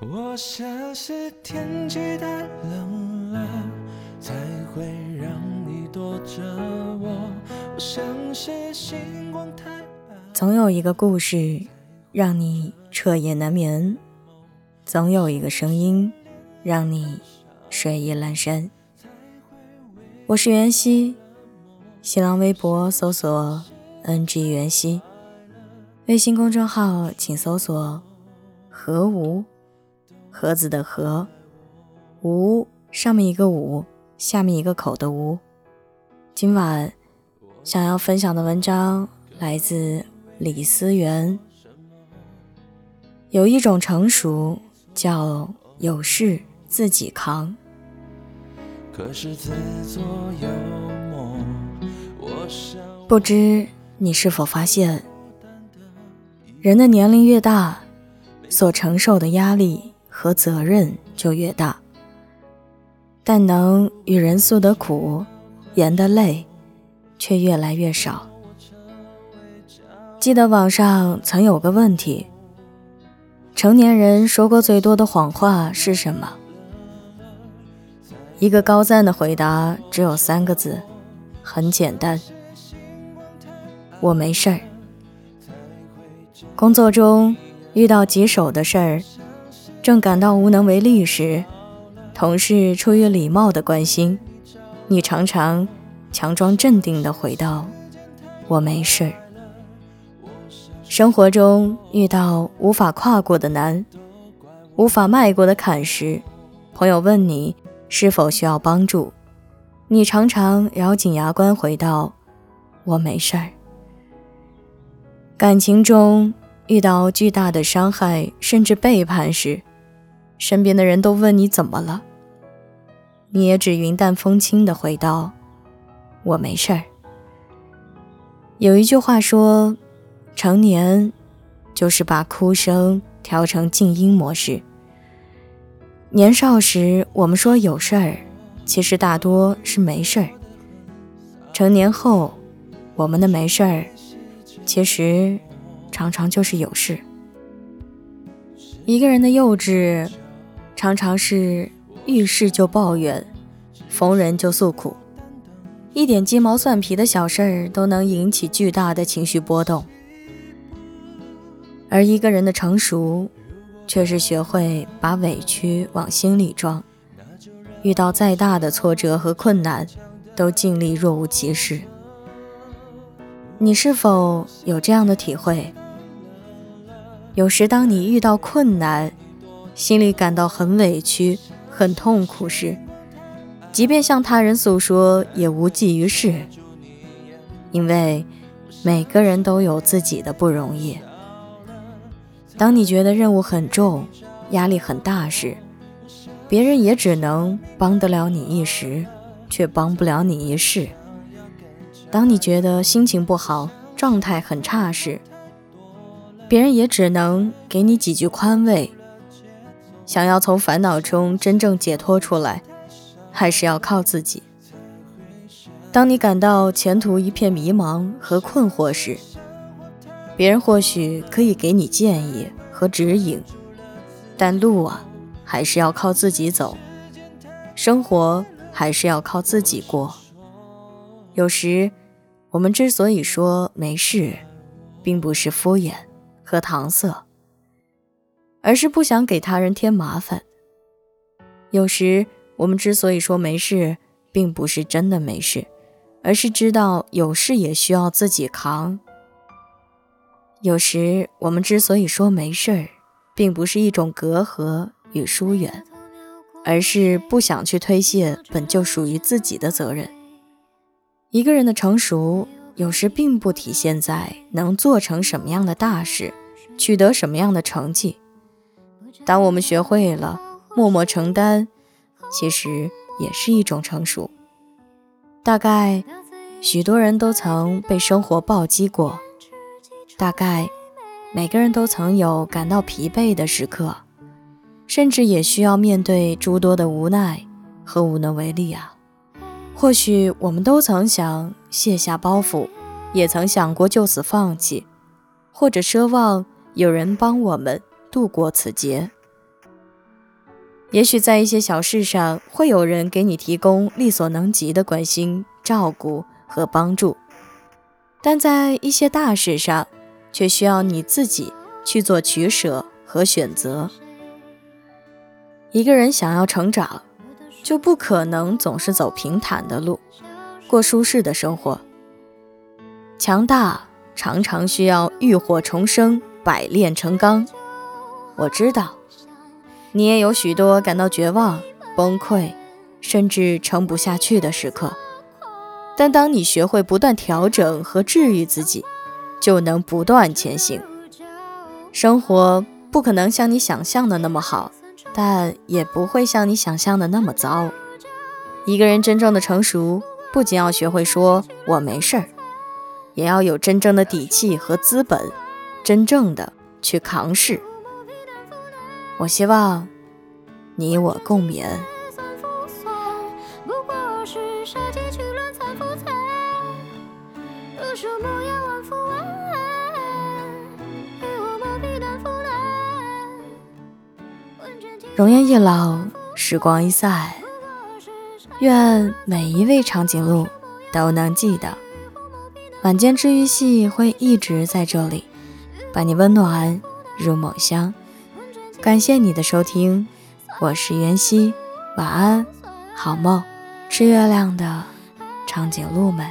我想是天气太冷了，才会让你躲着我。我想是星光太，总有一个故事让你彻夜难眠，总有一个声音让你睡意阑珊。我是袁熙，新浪微博搜索 “ng 袁熙”，微信公众号请搜索“何无”。盒子的盒，无上面一个五，下面一个口的无。今晚想要分享的文章来自李思源。有一种成熟叫有事自己扛。可是自作幽默。我想不知你是否发现，人的年龄越大，所承受的压力。和责任就越大，但能与人诉的苦、言的累，却越来越少。记得网上曾有个问题：成年人说过最多的谎话是什么？一个高赞的回答只有三个字，很简单：我没事儿。工作中遇到棘手的事儿。正感到无能为力时，同事出于礼貌的关心，你常常强装镇定地回道：“我没事。”生活中遇到无法跨过的难、无法迈过的坎时，朋友问你是否需要帮助，你常常咬紧牙关回道：“我没事儿。”感情中遇到巨大的伤害甚至背叛时，身边的人都问你怎么了，你也只云淡风轻的回道：“我没事儿。”有一句话说：“成年就是把哭声调成静音模式。”年少时我们说有事儿，其实大多是没事儿；成年后，我们的没事儿，其实常常就是有事。一个人的幼稚。常常是遇事就抱怨，逢人就诉苦，一点鸡毛蒜皮的小事儿都能引起巨大的情绪波动。而一个人的成熟，却是学会把委屈往心里装，遇到再大的挫折和困难，都尽力若无其事。你是否有这样的体会？有时当你遇到困难，心里感到很委屈、很痛苦时，即便向他人诉说也无济于事，因为每个人都有自己的不容易。当你觉得任务很重、压力很大时，别人也只能帮得了你一时，却帮不了你一世。当你觉得心情不好、状态很差时，别人也只能给你几句宽慰。想要从烦恼中真正解脱出来，还是要靠自己。当你感到前途一片迷茫和困惑时，别人或许可以给你建议和指引，但路啊，还是要靠自己走，生活还是要靠自己过。有时，我们之所以说没事，并不是敷衍和搪塞。而是不想给他人添麻烦。有时我们之所以说没事，并不是真的没事，而是知道有事也需要自己扛。有时我们之所以说没事儿，并不是一种隔阂与疏远，而是不想去推卸本就属于自己的责任。一个人的成熟，有时并不体现在能做成什么样的大事，取得什么样的成绩。当我们学会了默默承担，其实也是一种成熟。大概许多人都曾被生活暴击过，大概每个人都曾有感到疲惫的时刻，甚至也需要面对诸多的无奈和无能为力啊。或许我们都曾想卸下包袱，也曾想过就此放弃，或者奢望有人帮我们度过此劫。也许在一些小事上，会有人给你提供力所能及的关心、照顾和帮助，但在一些大事上，却需要你自己去做取舍和选择。一个人想要成长，就不可能总是走平坦的路，过舒适的生活。强大常常需要浴火重生，百炼成钢。我知道。你也有许多感到绝望、崩溃，甚至撑不下去的时刻，但当你学会不断调整和治愈自己，就能不断前行。生活不可能像你想象的那么好，但也不会像你想象的那么糟。一个人真正的成熟，不仅要学会说“我没事儿”，也要有真正的底气和资本，真正的去扛事。我希望你我共勉。容颜易老，时光易散，愿每一位长颈鹿都能记得，晚间治愈系会一直在这里，伴你温暖入梦乡。感谢你的收听，我是袁熙，晚安，好梦，吃月亮的长颈鹿们。